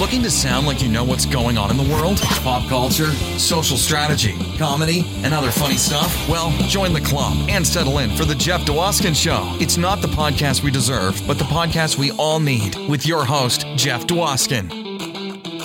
Looking to sound like you know what's going on in the world? Pop culture, social strategy, comedy, and other funny stuff? Well, join the club and settle in for The Jeff Dwoskin Show. It's not the podcast we deserve, but the podcast we all need with your host, Jeff Dwoskin.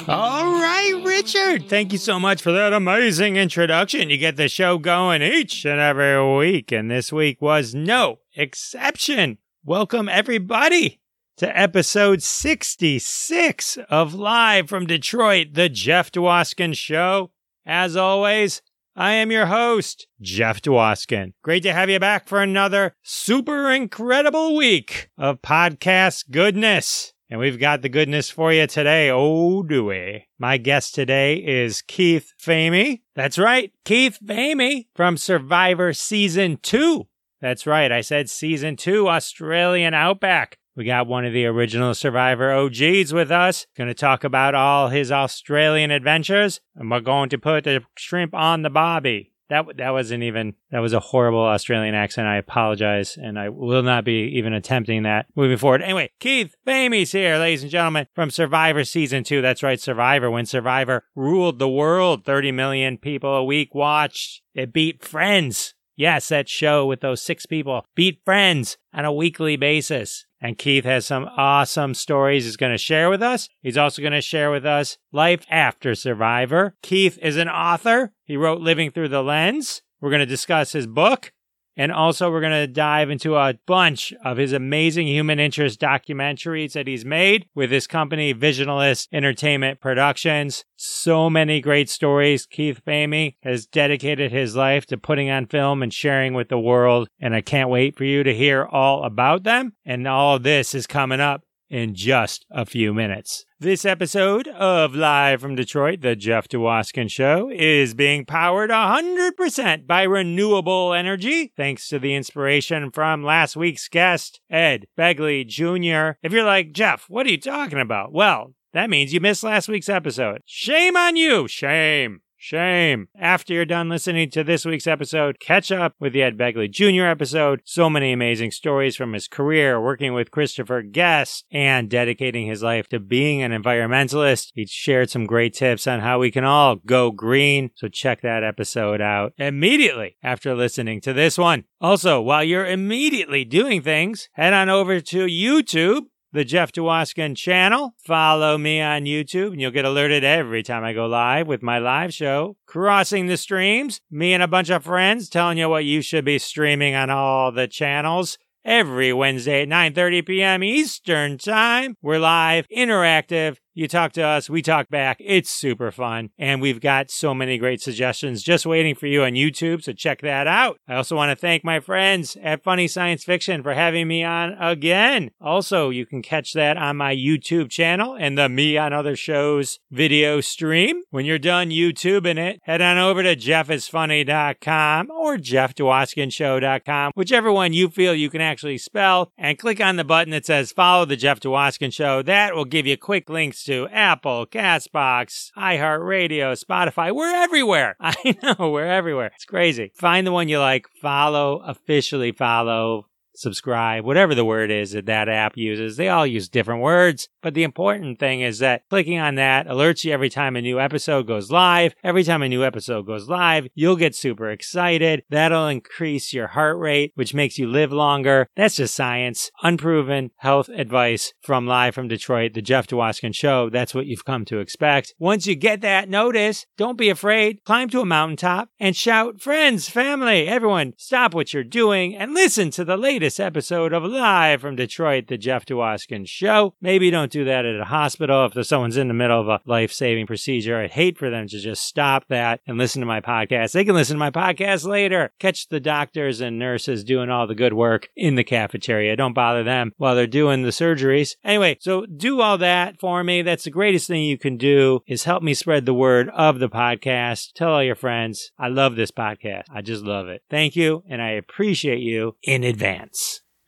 All right, Richard. Thank you so much for that amazing introduction. You get the show going each and every week, and this week was no exception. Welcome, everybody, to episode 66 of Live from Detroit, The Jeff Dwoskin Show. As always, I am your host, Jeff Dwoskin. Great to have you back for another super incredible week of podcast goodness. And we've got the goodness for you today. Oh, do we? My guest today is Keith Famie. That's right, Keith Famie from Survivor Season 2. That's right, I said Season 2 Australian Outback. We got one of the original Survivor OGs with us. Going to talk about all his Australian adventures, and we're going to put the shrimp on the bobby. That that wasn't even that was a horrible Australian accent. I apologize, and I will not be even attempting that moving forward. Anyway, Keith Famie's here, ladies and gentlemen, from Survivor season two. That's right, Survivor. When Survivor ruled the world, thirty million people a week watched. It beat Friends. Yes, that show with those six people beat Friends on a weekly basis. And Keith has some awesome stories he's going to share with us. He's also going to share with us life after Survivor. Keith is an author. He wrote Living Through the Lens. We're going to discuss his book. And also, we're going to dive into a bunch of his amazing human interest documentaries that he's made with his company, Visionalist Entertainment Productions. So many great stories. Keith Famie has dedicated his life to putting on film and sharing with the world. And I can't wait for you to hear all about them. And all of this is coming up in just a few minutes. This episode of Live from Detroit, the Jeff Dwoskin Show, is being powered 100% by renewable energy, thanks to the inspiration from last week's guest, Ed Begley Jr. If you're like, Jeff, what are you talking about? Well, that means you missed last week's episode. Shame on you! Shame! Shame. After you're done listening to this week's episode, catch up with the Ed Begley Jr. episode. So many amazing stories from his career working with Christopher Guest and dedicating his life to being an environmentalist. He shared some great tips on how we can all go green. So check that episode out immediately after listening to this one. Also, while you're immediately doing things, head on over to YouTube the Jeff Dwoskin channel. Follow me on YouTube and you'll get alerted every time I go live with my live show. Crossing the streams, me and a bunch of friends telling you what you should be streaming on all the channels. Every Wednesday at 9:30 p.m. Eastern Time, we're live, interactive, you talk to us, we talk back. It's super fun. And we've got so many great suggestions just waiting for you on YouTube. So check that out. I also want to thank my friends at Funny Science Fiction for having me on again. Also, you can catch that on my YouTube channel and the Me on Other Shows video stream. When you're done YouTubing it, head on over to jeffisfunny.com or jeffdwoskinshow.com, whichever one you feel you can actually spell, and click on the button that says follow the Jeff Dwoskin Show. That will give you quick links to Apple, Castbox, iHeartRadio, Spotify. We're everywhere. I know we're everywhere. It's crazy. Find the one you like, follow, officially follow, subscribe, whatever the word is that that app uses. They all use different words. But the important thing is that clicking on that alerts you every time a new episode goes live. Every time a new episode goes live, you'll get super excited. That'll increase your heart rate, which makes you live longer. That's just science. Unproven health advice from Live from Detroit, the Jeff Dwoskin Show. That's what you've come to expect. Once you get that notice, don't be afraid. Climb to a mountaintop and shout, friends, family, everyone, stop what you're doing and listen to the latest episode of Live from Detroit, the Jeff Dwoskin Show. Maybe don't do that at a hospital if someone's in the middle of a life saving procedure. I'd hate for them to just stop that and listen to my podcast. They can listen to my podcast later. Catch the doctors and nurses doing all the good work in the cafeteria. Don't bother them while they're doing the surgeries. Anyway, so do all that for me. That's the greatest thing you can do is help me spread the word of the podcast. Tell all your friends. I love this podcast. I just love it. Thank you. And I appreciate you in advance.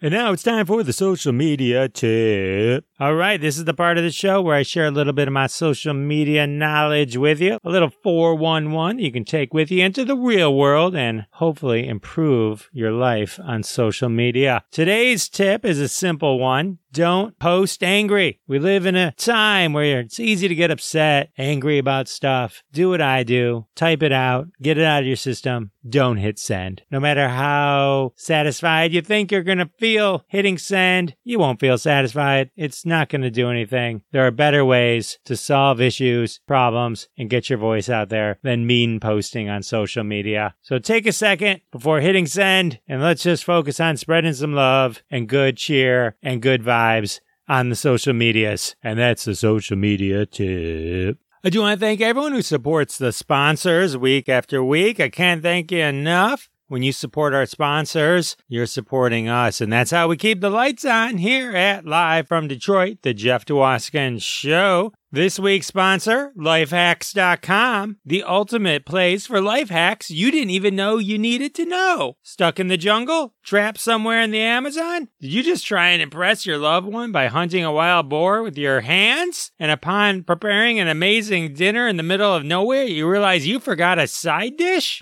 And now it's time for the social media tip. All right, this is the part of the show where I share a little bit of my social media knowledge with you. A little 411 you can take with you into the real world and hopefully improve your life on social media. Today's tip is a simple one. Don't post angry. We live in a time where it's easy to get upset, angry about stuff. Do what I do. Type it out. Get it out of your system. Don't hit send. No matter how satisfied you think you're going to feel hitting send, you won't feel satisfied. It's not going to do anything. There are better ways to solve issues, problems, and get your voice out there than mean posting on social media. So take a second before hitting send and let's just focus on spreading some love and good cheer and good vibes on the social medias. And that's the social media tip. I do want to thank everyone who supports the sponsors week after week. I can't thank you enough. When you support our sponsors, you're supporting us. And that's how we keep the lights on here at Live from Detroit, the Jeff Dwoskin Show. This week's sponsor, lifehacks.com, the ultimate place for life hacks you didn't even know you needed to know. Stuck in the jungle? Trapped somewhere in the Amazon? Did you just try and impress your loved one by hunting a wild boar with your hands? And upon preparing an amazing dinner in the middle of nowhere, you realize you forgot a side dish?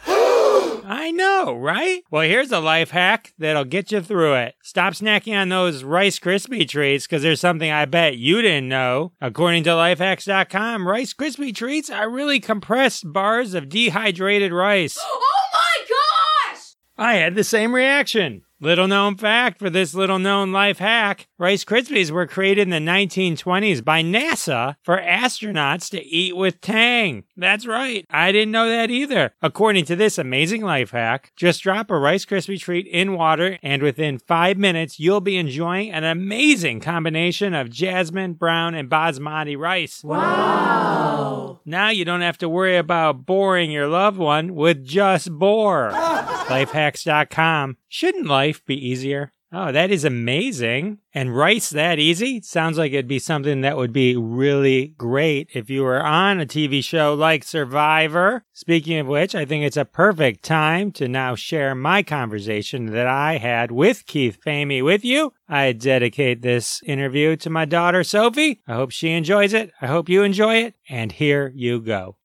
I know, right? Well, here's a life hack that'll get you through it. Stop snacking on those Rice Krispie treats because there's something I bet you didn't know. According to lifehacks.com, Rice Krispie treats are really compressed bars of dehydrated rice. Oh my gosh! I had the same reaction. Little known fact for this little known life hack Rice Krispies were created in the 1920s by NASA for astronauts to eat with Tang. That's right, I didn't know that either. According to this amazing life hack, just drop a Rice Krispie treat in water, and within five minutes, you'll be enjoying an amazing combination of jasmine, brown, and basmati rice. Wow! Now you don't have to worry about boring your loved one with just bore. Lifehacks.com. Shouldn't life be easier? Oh, that is amazing. And rice that easy? Sounds like it'd be something that would be really great if you were on a TV show like Survivor. Speaking of which, I think it's a perfect time to now share my conversation that I had with Keith Famie with you. I dedicate this interview to my daughter Sophie. I hope she enjoys it. I hope you enjoy it. And here you go.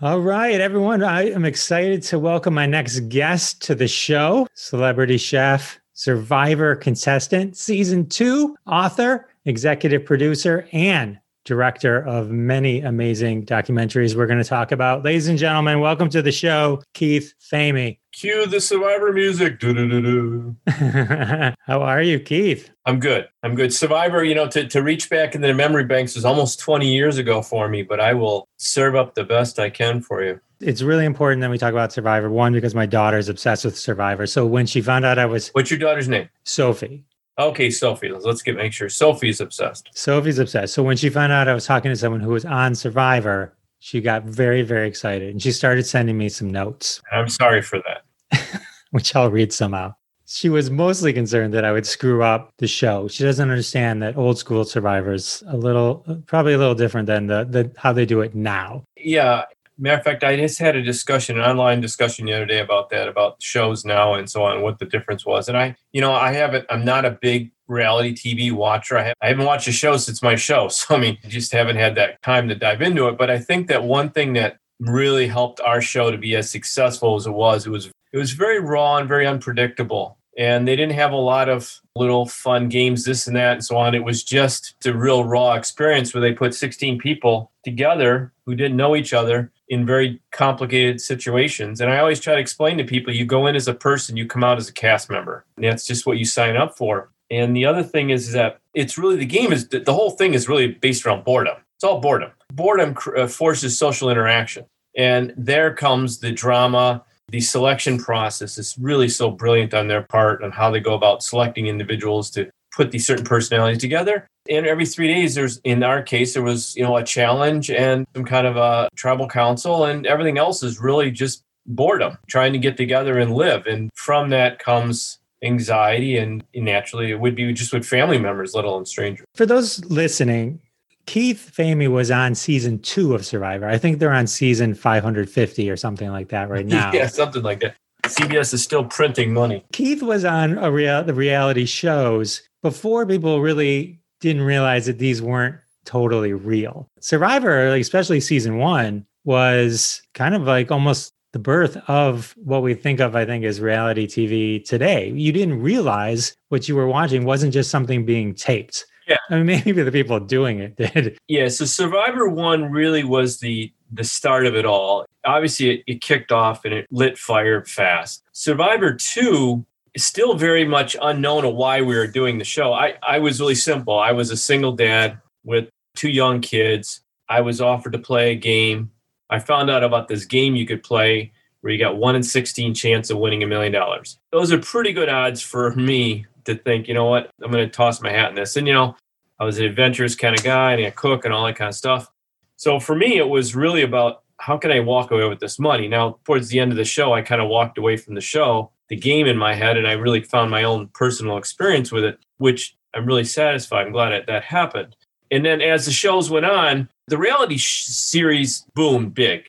All right, everyone. I am excited to welcome my next guest to the show, celebrity chef, survivor contestant, season two, author, executive producer, and director of many amazing documentaries we're going to talk about. Ladies and gentlemen, welcome to the show, Keith Famie. Cue the Survivor music. Do-do-do-do. How are you, Keith? I'm good. I'm good. Survivor, you know, to, to reach back into the memory banks was almost 20 years ago for me, but I will serve up the best I can for you. It's really important that we talk about Survivor. One, because my daughter is obsessed with Survivor. So when she found out I was What's your daughter's name? Sophie, Okay, Sophie. Let's get make sure Sophie's obsessed. Sophie's obsessed. So when she found out I was talking to someone who was on Survivor, she got very, very excited and she started sending me some notes, I'm sorry for that. which I'll read somehow. She was mostly concerned that I would screw up the show. She doesn't understand that old school Survivor's a little, probably a little different than the, the how they do it now. Yeah. Matter of fact, I just had a discussion, an online discussion the other day about that, about shows now and so on, what the difference was. And I, you know, I haven't, I'm not a big reality TV watcher. I, have, I haven't watched a show since my show. So, I mean, just haven't had that time to dive into it. But I think that one thing that really helped our show to be as successful as it was, it was, it was very raw and very unpredictable. And they didn't have a lot of little fun games, this and that, and so on. It was just a real raw experience where they put 16 people together who didn't know each other in very complicated situations. And I always try to explain to people you go in as a person, you come out as a cast member. That's just what you sign up for. And the other thing is that it's really the game is the whole thing is really based around boredom. It's all boredom. Boredom uh, forces social interaction. And there comes the drama. The selection process is really so brilliant on their part on how they go about selecting individuals to put these certain personalities together. And every three days, there's in our case, there was you know a challenge and some kind of a tribal council, and everything else is really just boredom, trying to get together and live. And from that comes anxiety, and naturally, it would be just with family members, let alone strangers. For those listening, Keith Famie was on season two of Survivor. I think they're on season 550 or something like that right now. yeah, something like that. CBS is still printing money. Keith was on a real, the reality shows before people really didn't realize that these weren't totally real. Survivor, especially season one, was kind of like almost the birth of what we think of, I think, as reality TV today. You didn't realize what you were watching wasn't just something being taped. Yeah. I mean, maybe the people doing it did. Yeah. So Survivor One really was the the start of it all. Obviously, it, it kicked off and it lit fire fast. Survivor Two is still very much unknown of why we were doing the show. I, I was really simple. I was a single dad with two young kids. I was offered to play a game. I found out about this game you could play where you got one in 16 chance of winning a million dollars. Those are pretty good odds for me to think, you know what, I'm going to toss my hat in this. And, you know, I was an adventurous kind of guy and a cook and all that kind of stuff. So for me, it was really about how can I walk away with this money? Now, towards the end of the show, I kind of walked away from the show, the game in my head, and I really found my own personal experience with it, which I'm really satisfied. I'm glad that that happened. And then as the shows went on, the reality sh- series boomed big.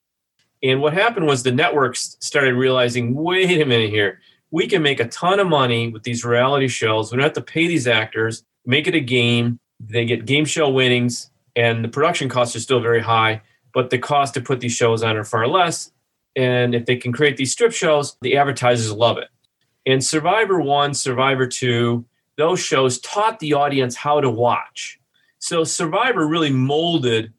And what happened was the networks started realizing wait a minute here, we can make a ton of money with these reality shows. We don't have to pay these actors, make it a game. They get game show winnings, and the production costs are still very high, but the cost to put these shows on are far less. And if they can create these strip shows, the advertisers love it. And Survivor 1, Survivor 2, those shows taught the audience how to watch. So Survivor really molded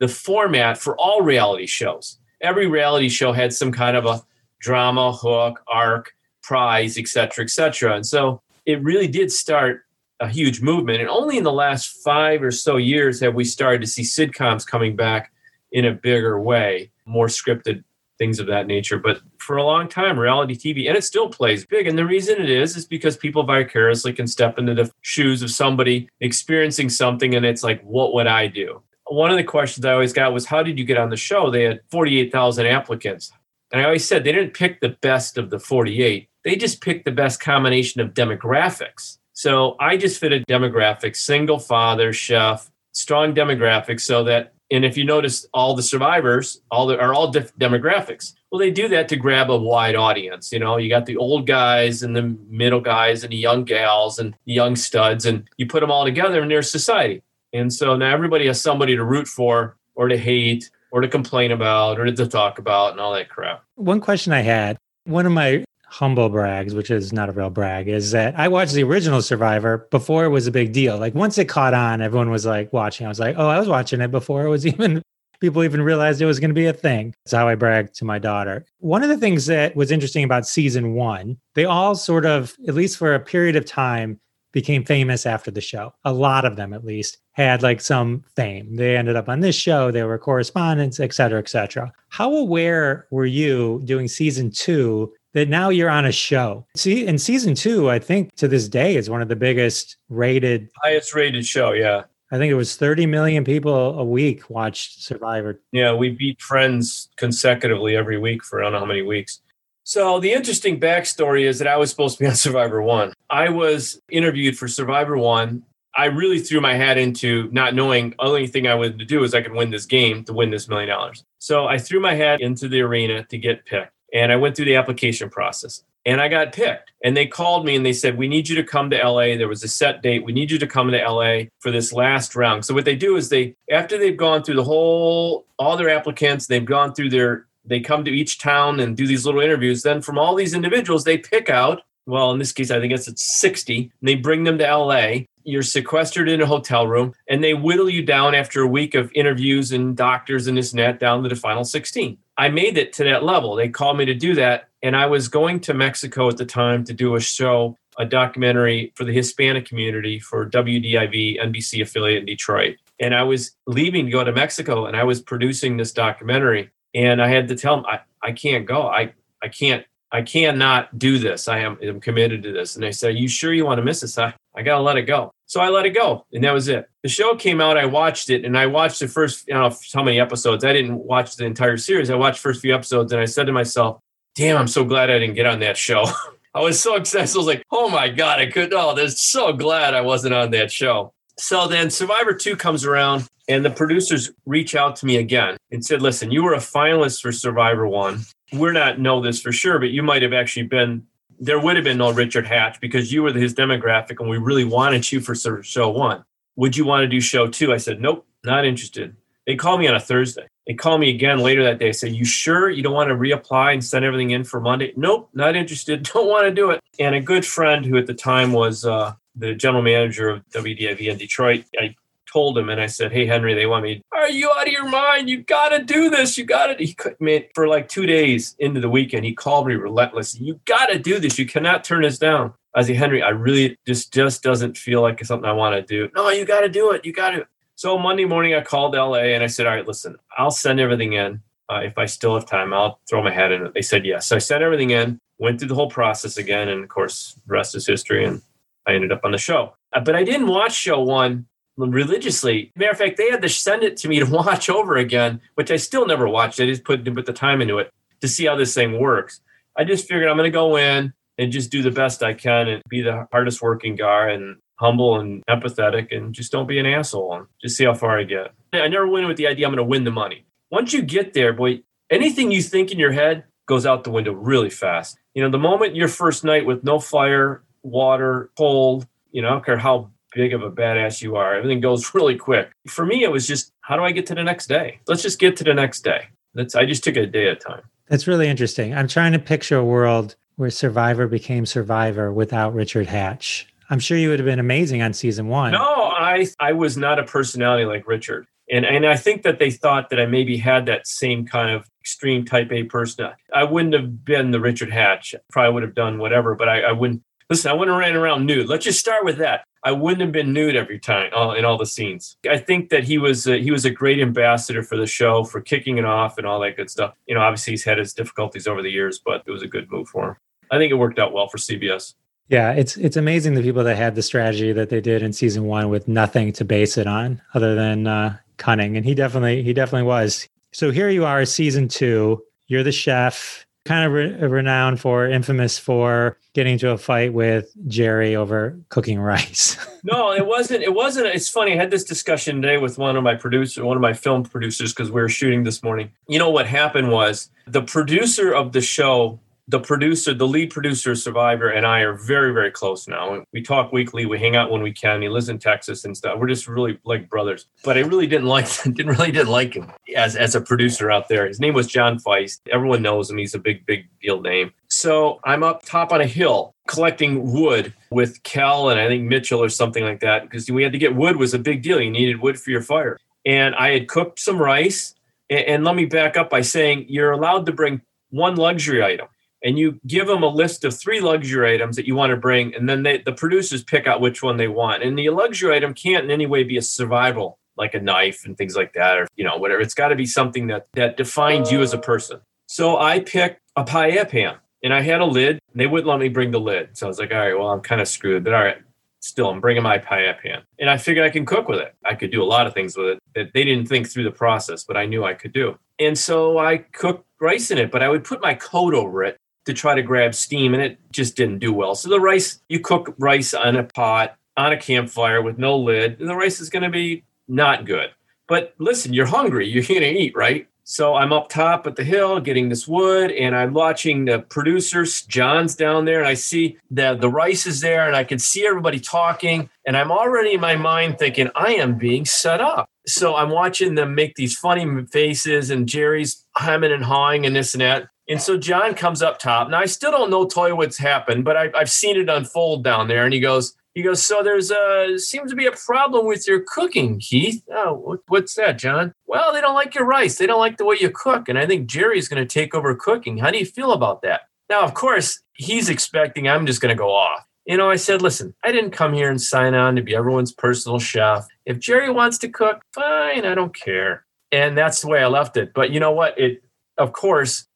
the format for all reality shows. Every reality show had some kind of a drama, hook, arc, prize, et cetera, et cetera. And so it really did start a huge movement. And only in the last five or so years have we started to see sitcoms coming back in a bigger way, more scripted things of that nature. But for a long time, reality TV, and it still plays big. And the reason it is, is because people vicariously can step into the shoes of somebody experiencing something, and it's like, what would I do? One of the questions I always got was, how did you get on the show? They had 48,000 applicants. And I always said they didn't pick the best of the 48. They just picked the best combination of demographics. So I just fit a demographic, single father, chef, strong demographics, so that and if you notice, all the survivors all the, are all different demographics. Well, they do that to grab a wide audience. You know, you got the old guys and the middle guys and the young gals and the young studs, and you put them all together in their society. And so now everybody has somebody to root for or to hate or to complain about or to talk about and all that crap. One question I had one of my humble brags, which is not a real brag, is that I watched the original Survivor before it was a big deal. Like once it caught on, everyone was like watching. I was like, oh, I was watching it before it was even people even realized it was going to be a thing. That's how I bragged to my daughter. One of the things that was interesting about season one, they all sort of, at least for a period of time, became famous after the show. A lot of them, at least, had like some fame. They ended up on this show. They were correspondents, et cetera, et cetera. How aware were you doing season two that now you're on a show. See, in season two, I think to this day is one of the biggest rated, highest rated show. Yeah. I think it was 30 million people a week watched Survivor. Yeah, we beat Friends consecutively every week for I don't know how many weeks. So the interesting backstory is that I was supposed to be on Survivor One. I was interviewed for Survivor One. I really threw my hat into not knowing only thing I wanted to do is I could win this game to win this million dollars. So I threw my hat into the arena to get picked and I went through the application process and I got picked. And they called me and they said, We need you to come to LA. There was a set date. We need you to come to LA for this last round. So what they do is they, after they've gone through the whole, all their applicants, they've gone through their, they come to each town and do these little interviews. Then from all these individuals, they pick out, well, in this case, I think it's, it's 60, and they bring them to LA. You're sequestered in a hotel room and they whittle you down after a week of interviews and doctors and this and that down to the final 16. I made it to that level. They called me to do that. And I was going to Mexico at the time to do a show, a documentary for the Hispanic community for WDIV, NBC affiliate in Detroit. And I was leaving to go to Mexico and I was producing this documentary. And I had to tell them, I, I can't go. I, I can't, I cannot do this. I am I'm committed to this. And they said, Are you sure you want to miss this? I, I got to let it go. So I let it go, and that was it. The show came out. I watched it, and I watched the first, don't know how many episodes. I didn't watch the entire series. I watched first few episodes, and I said to myself, "Damn, I'm so glad I didn't get on that show." I was so excited. I was like, "Oh my god, I could!" Oh, I'm so glad I wasn't on that show. So then Survivor Two comes around, and the producers reach out to me again and said, "Listen, you were a finalist for Survivor One. We're not know this for sure, but you might have actually been there would have been no Richard Hatch because you were his demographic and we really wanted you for show one. Would you want to do show two? I said, Nope, not interested. They called me on a Thursday. They called me again later that day. Say, you sure you don't want to reapply and send everything in for Monday? Nope, not interested. Don't want to do it. And a good friend who at the time was uh, the general manager of WDIV in Detroit, I told him and I said, Hey, Henry, they want me. Are you out of your mind? You got to do this. You got to. He could, man, for like two days into the weekend, he called me relentlessly. You got to do this. You cannot turn this down. I said, Henry, I really just just doesn't feel like it's something I want to do. No, you got to do it. You got to. So Monday morning, I called LA and I said, All right, listen, I'll send everything in. Uh, if I still have time, I'll throw my hat in it. They said yes. So I sent everything in, went through the whole process again. And of course, the rest is history. And I ended up on the show. Uh, but I didn't watch show one religiously. Matter of fact, they had to send it to me to watch over again, which I still never watched. I just put, put the time into it to see how this thing works. I just figured I'm going to go in and just do the best I can and be the hardest working guy and humble and empathetic and just don't be an asshole and just see how far I get. I never went with the idea I'm going to win the money. Once you get there, boy, anything you think in your head goes out the window really fast. You know, the moment your first night with no fire, water, cold, you know, I don't care how big of a badass you are, everything goes really quick. For me, it was just, how do I get to the next day? Let's just get to the next day. That's I just took it a day at a time. That's really interesting. I'm trying to picture a world where Survivor became Survivor without Richard Hatch. I'm sure you would have been amazing on season one. No, I I was not a personality like Richard. And and I think that they thought that I maybe had that same kind of extreme type A person. I wouldn't have been the Richard Hatch. Probably would have done whatever, but I, I wouldn't listen, I wouldn't have ran around nude. Let's just start with that. I wouldn't have been nude every time all, in all the scenes. I think that he was a, he was a great ambassador for the show for kicking it off and all that good stuff. You know, obviously he's had his difficulties over the years, but it was a good move for him. I think it worked out well for CBS. Yeah, it's it's amazing the people that had the strategy that they did in season one with nothing to base it on other than uh, cunning, and he definitely he definitely was. So here you are, season two. You're the chef, kind of re- renowned for, infamous for getting into a fight with Jerri over cooking rice. no, it wasn't. It wasn't. It's funny. I had this discussion today with one of my producers, one of my film producers, because we were shooting this morning. You know what happened was the producer of the show the producer, the lead producer, Survivor, and I are very, very close now. We talk weekly. We hang out when we can. He lives in Texas and stuff. We're just really like brothers. But I really didn't like, didn't really didn't like him as as a producer out there. His name was John Feist. Everyone knows him. He's a big, big deal name. So I'm up top on a hill collecting wood with Kel and I think Mitchell or something like that because we had to get wood was a big deal. You needed wood for your fire. And I had cooked some rice. And, and let me back up by saying you're allowed to bring one luxury item and you give them a list of three luxury items that you want to bring, and then they, the producers pick out which one they want. And the luxury item can't in any way be a survival, like a knife and things like that, or you know whatever. It's got to be something that that defines you as a person. So I picked a paella pan, and I had a lid. And they wouldn't let me bring the lid, so I was like, all right, well I'm kind of screwed, but all right. Still, I'm bringing my paella pan, and I figured I can cook with it. I could do a lot of things with it that they didn't think through the process, but I knew I could do. And so I cooked rice in it, but I would put my coat over it to try to grab steam and it just didn't do well. So the rice, you cook rice on a pot on a campfire with no lid, and the rice is going to be not good. But listen, you're hungry, you're going to eat, right? So I'm up top at the hill getting this wood, and I'm watching the producers. John's down there, and I see that the rice is there, and I can see everybody talking. And I'm already in my mind thinking, I am being set up. So I'm watching them make these funny faces, and Jerri's hemming and hawing and this and that. And so John comes up top. Now I still don't know Toy what's happened, but I, I've seen it unfold down there. And he goes, he goes, so there's a seems to be a problem with your cooking, Keith. Oh, what's that, John? Well, they don't like your rice. They don't like the way you cook, and I think Jerri's going to take over cooking. How do you feel about that? Now, of course, he's expecting I'm just going to go off. You know, I said, listen, I didn't come here and sign on to be everyone's personal chef. If Jerri wants to cook, fine, I don't care. And that's the way I left it. But you know what? It, of course,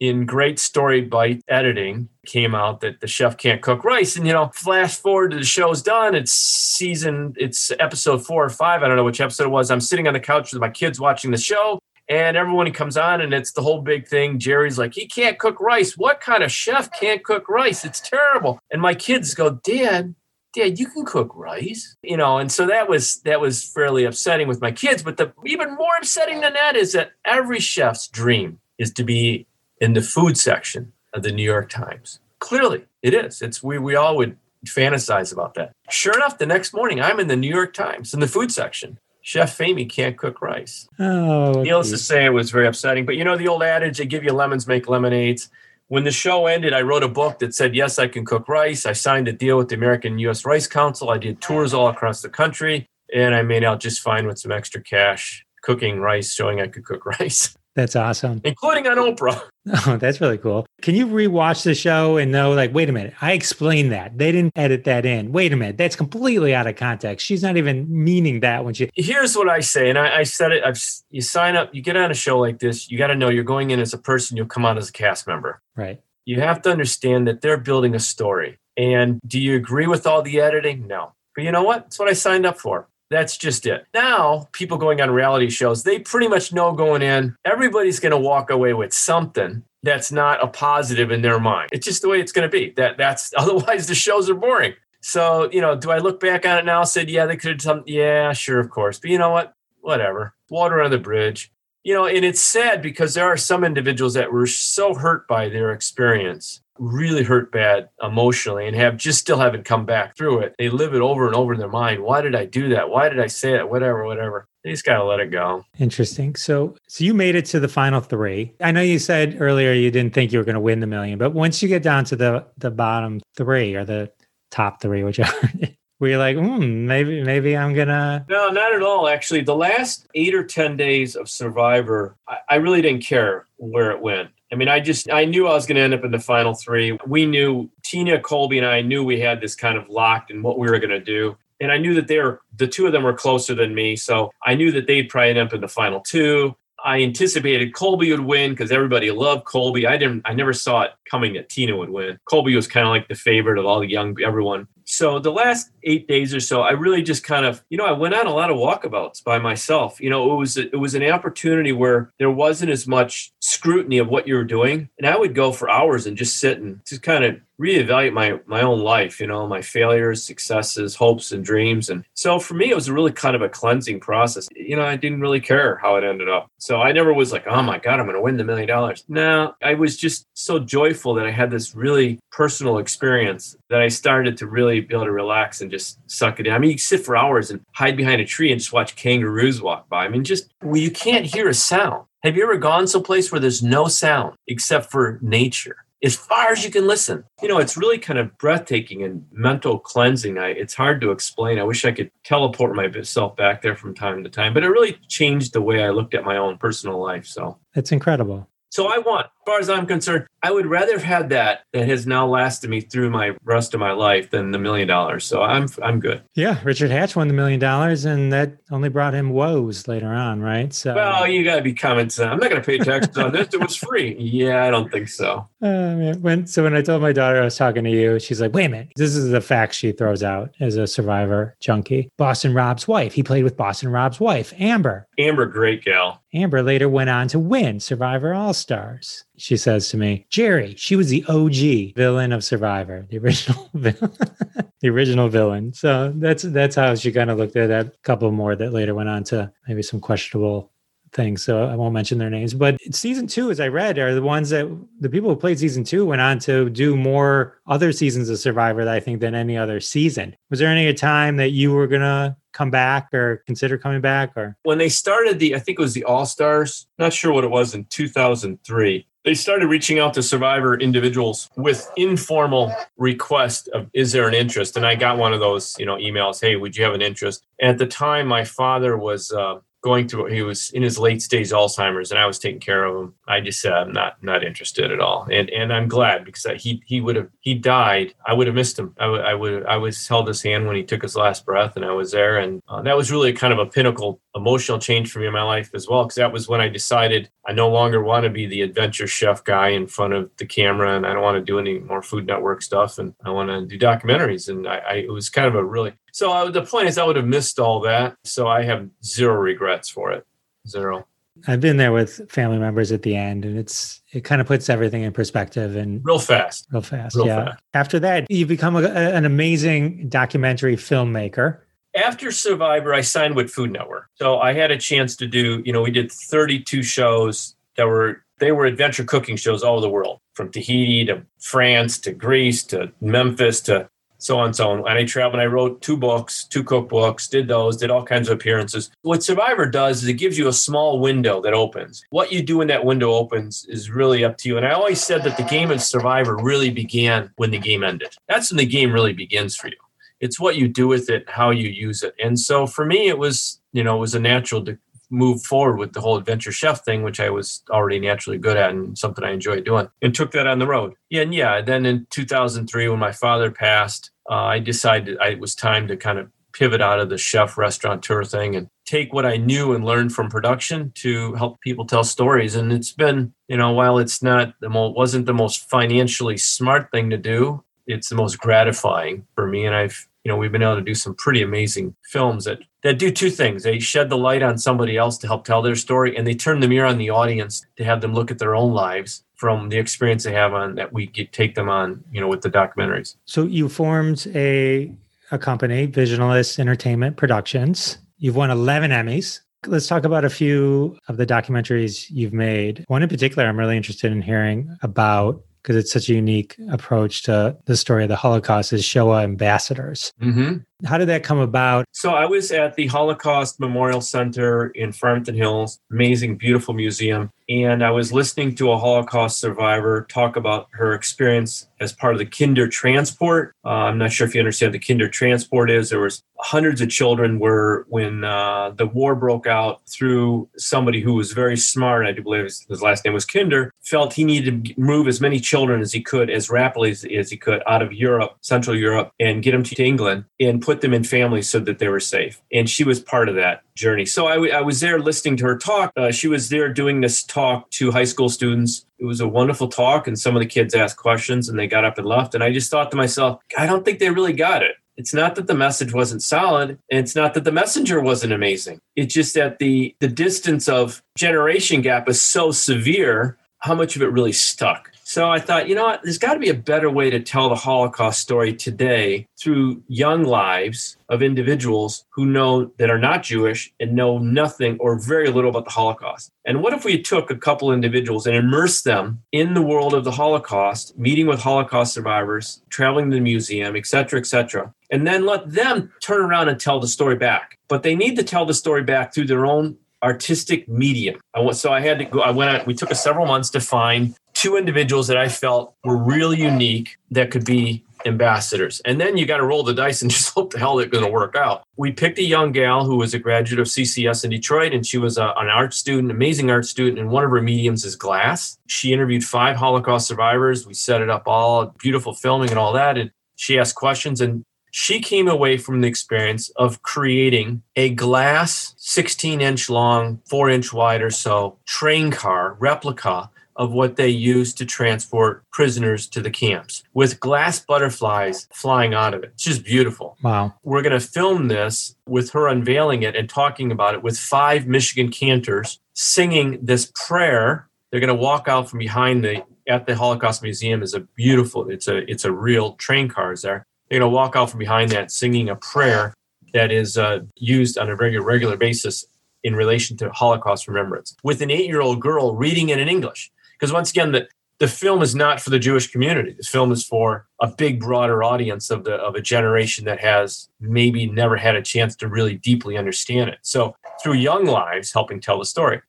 in great story bite editing came out that the chef can't cook rice. And you know flash forward to the show's done. It's season it's episode four or five. I don't know which episode it was. I'm sitting on the couch with my kids watching the show and everyone comes on and it's the whole big thing. Jerri's like he can't cook rice. What kind of chef can't cook rice? It's terrible. And my kids go dad dad you can cook rice. You know and so that was that was fairly upsetting with my kids. But the even more upsetting than that is that every chef's dream is to be in the food section of the New York Times. Clearly, it is. It's we we all would fantasize about that. Sure enough, the next morning I'm in the New York Times in the food section. Chef Famie can't cook rice. Oh, Needless to say, it was very upsetting. But you know the old adage: "They give you lemons, make lemonades." When the show ended, I wrote a book that said, "Yes, I can cook rice." I signed a deal with the American U.S. Rice Council. I did tours all across the country, and I made out just fine with some extra cash cooking rice, showing I could cook rice, that's awesome. including on Oprah. Oh, that's really cool. Can you rewatch the show and know, like, wait a minute, I explained that. They didn't edit that in. Wait a minute, that's completely out of context. She's not even meaning that when she. Here's what I say, and I, I said it. I've, you sign up, you get on a show like this. You got to know you're going in as a person. You'll come out as a cast member. Right. you have to understand that they're building a story. And do you agree with all the editing? No. But you know what? It's what I signed up for. That's just it. Now, people going on reality shows, they pretty much know going in, everybody's going to walk away with something that's not a positive in their mind. It's just the way it's going to be. That that's otherwise the shows are boring. So, you know, do I look back on it now said, yeah, they could have done yeah, sure, of course. But you know what? Whatever. Water on the bridge. You know, and it's sad because there are some individuals that were so hurt by their experience, really hurt bad emotionally, and have just still haven't come back through it. They live it over and over in their mind. Why did I do that? Why did I say it? Whatever, whatever. They just gotta let it go. Interesting. So, so you made it to the final three. I know you said earlier you didn't think you were going to win the million, but once you get down to the the bottom three or the top three, whichever, were you like, hmm, maybe maybe I'm gonna. No, not at all. Actually, the last eight or 10 days of Survivor, I, I really didn't care where it went. I mean, I just, I knew I was going to end up in the final three. We knew, Tina, Colby, and I knew we had this kind of locked in what we were going to do. And I knew that they were, the two of them were closer than me. So I knew that they'd probably end up in the final two. I anticipated Colby would win because everybody loved Colby. I didn't, I never saw it coming that Tina would win. Colby was kind of like the favorite of all the young, everyone. So the last eight days or so, I really just kind of, you know, I went on a lot of walkabouts by myself. You know, it was it was an opportunity where there wasn't as much scrutiny of what you were doing, and I would go for hours and just sit and just kind of reevaluate my my own life. You know, my failures, successes, hopes, and dreams. And so for me, it was a really kind of a cleansing process. You know, I didn't really care how it ended up. So I never was like, oh my god, I'm to win the million dollars. No, I was just so joyful that I had this really personal experience that I started to really be able to relax and just suck it in. I mean, you sit for hours and hide behind a tree and just watch kangaroos walk by. I mean, just well, you can't hear a sound. Have you ever gone someplace where there's no sound except for nature? As far as you can listen, you know, it's really kind of breathtaking and mental cleansing. I, it's hard to explain. I wish I could teleport myself back there from time to time, but it really changed the way I looked at my own personal life. So it's incredible. so I want, far as I'm concerned, I would rather have had that that has now lasted me through my rest of my life than the million dollars. So I'm I'm good. Yeah, Richard Hatch won the million dollars, and that only brought him woes later on, right? So, Well, you got to be common sense. I'm not going to pay taxes on this. It was free. Yeah, I don't think so. Uh, when so when I told my daughter I was talking to you, she's like, "Wait a minute, this is the fact she throws out as a Survivor junkie." Boston Rob's wife. He played with Boston Rob's wife, Amber. Amber, great gal. Amber later went on to win Survivor All Stars. She says to me, Jerri, she was the OG villain of Survivor, the original villain. the original villain. So that's that's how she kind of looked at that. Couple more that later went on to maybe some questionable things. So I won't mention their names. But season two, as I read, are the ones that the people who played season two went on to do more other seasons of Survivor, I think, than any other season. Was there any time that you were gonna come back or consider coming back or When they started the, I think it was the All Stars. Not sure what it was in 2003. They started reaching out to Survivor individuals with informal request of, is there an interest? And I got one of those, you know, emails. Hey, would you have an interest? And at the time, my father was. Uh, going through he was in his late stage alzheimer's and i was taking care of him. I just said i'm not not interested at all. And and i'm glad because he he would have he died. I would have missed him. I would i would i was held his hand when he took his last breath and i was there. And uh, that was really kind of a pinnacle emotional change for me in my life as well because that was when i decided i no longer want to be the adventure chef guy in front of the camera and i don't want to do any more food network stuff and i want to do documentaries. And i, I it was kind of a really so uh, the point is, I would have missed all that. So I have zero regrets for it. Zero. I've been there with family members at the end, and it's it kind of puts everything in perspective and Real fast. real fast. Real yeah. fast. After that, you become a, a- an amazing documentary filmmaker. After Survivor, I signed with Food Network. So I had a chance to do, you know, we did 32 shows that were they were adventure cooking shows all over the world, from Tahiti to France to Greece to Memphis to so on and so on. And I traveled and I wrote two books, two cookbooks, did those, did all kinds of appearances. What Survivor does is it gives you a small window that opens. What you do when that window opens is really up to you. And I always said that the game of Survivor really began when the game ended. That's when the game really begins for you. It's what you do with it, how you use it. And so for me, it was, you know, it was a natural to move forward with the whole adventure chef thing, which I was already naturally good at and something I enjoyed doing, and took that on the road. Yeah, and yeah, then in 2003, when my father passed, uh, I decided I, it was time to kind of pivot out of the chef restaurateur thing and take what I knew and learned from production to help people tell stories. And it's been, you know, while it's not the most, wasn't the most financially smart thing to do, it's the most gratifying for me. And I've, you know, we've been able to do some pretty amazing films that that do two things. They shed the light on somebody else to help tell their story, and they turn the mirror on the audience to have them look at their own lives from the experience they have on that we get, take them on, you know, with the documentaries. So you formed a a company, Visionalist Entertainment Productions. You've won 11 Emmys. Let's talk about a few of the documentaries you've made. One in particular, I'm really interested in hearing about because it's such a unique approach to the story of the Holocaust is Shoah ambassadors. Mm-hmm. How did that come about? So I was at the Holocaust Memorial Center in Farmington Hills, amazing, beautiful museum. And I was listening to a Holocaust survivor talk about her experience as part of the Kinder Transport. Uh, I'm not sure if you understand what the Kinder Transport is. There was hundreds of children were when uh, the war broke out through somebody who was very smart. I do believe his, last name was Kinder. Felt he needed to move as many children as he could, as rapidly as, as he could, out of Europe, Central Europe, and get them to England and put them in families so that they were safe. And she was part of that journey. So I, w- I was there listening to her talk. Uh, she was there doing this talk to high school students. It was a wonderful talk, and some of the kids asked questions and they got up and left. And I just thought to myself, I don't think they really got it. It's not that the message wasn't solid, and it's not that the messenger wasn't amazing. It's just that the the distance of generation gap is so severe. How much of it really stuck? So I thought, you know what, there's got to be a better way to tell the Holocaust story today through young lives of individuals who know that are not Jewish and know nothing or very little about the Holocaust. And what if we took a couple individuals and immersed them in the world of the Holocaust, meeting with Holocaust survivors, traveling to the museum, et cetera, et cetera, and then let them turn around and tell the story back. But they need to tell the story back through their own artistic medium. I went, so I had to go. I went. Out, we took several months to find two individuals that I felt were really unique that could be ambassadors. And then you got to roll the dice and just hope the hell they're going to work out. We picked a young gal who was a graduate of CCS in Detroit, and she was a, an art student, amazing art student, and one of her mediums is glass. She interviewed five Holocaust survivors. We set it up all, beautiful filming and all that. And she asked questions, and she came away from the experience of creating a glass 16 inch long, four inch wide or so train car replica of what they used to transport prisoners to the camps with glass butterflies flying out of it. It's just beautiful. Wow. We're going to film this with her unveiling it and talking about it with five Michigan cantors singing this prayer. They're going to walk out from behind the at the Holocaust Museum is a beautiful it's a it's a real train cars there. They're going to walk out from behind that singing a prayer that is uh, used on a very regular basis in relation to Holocaust remembrance with an eight year old girl reading it in English. Because once again, the, the film is not for the Jewish community. The film is for a big, broader audience of the of a generation that has maybe never had a chance to really deeply understand it. So through young lives, helping tell the story.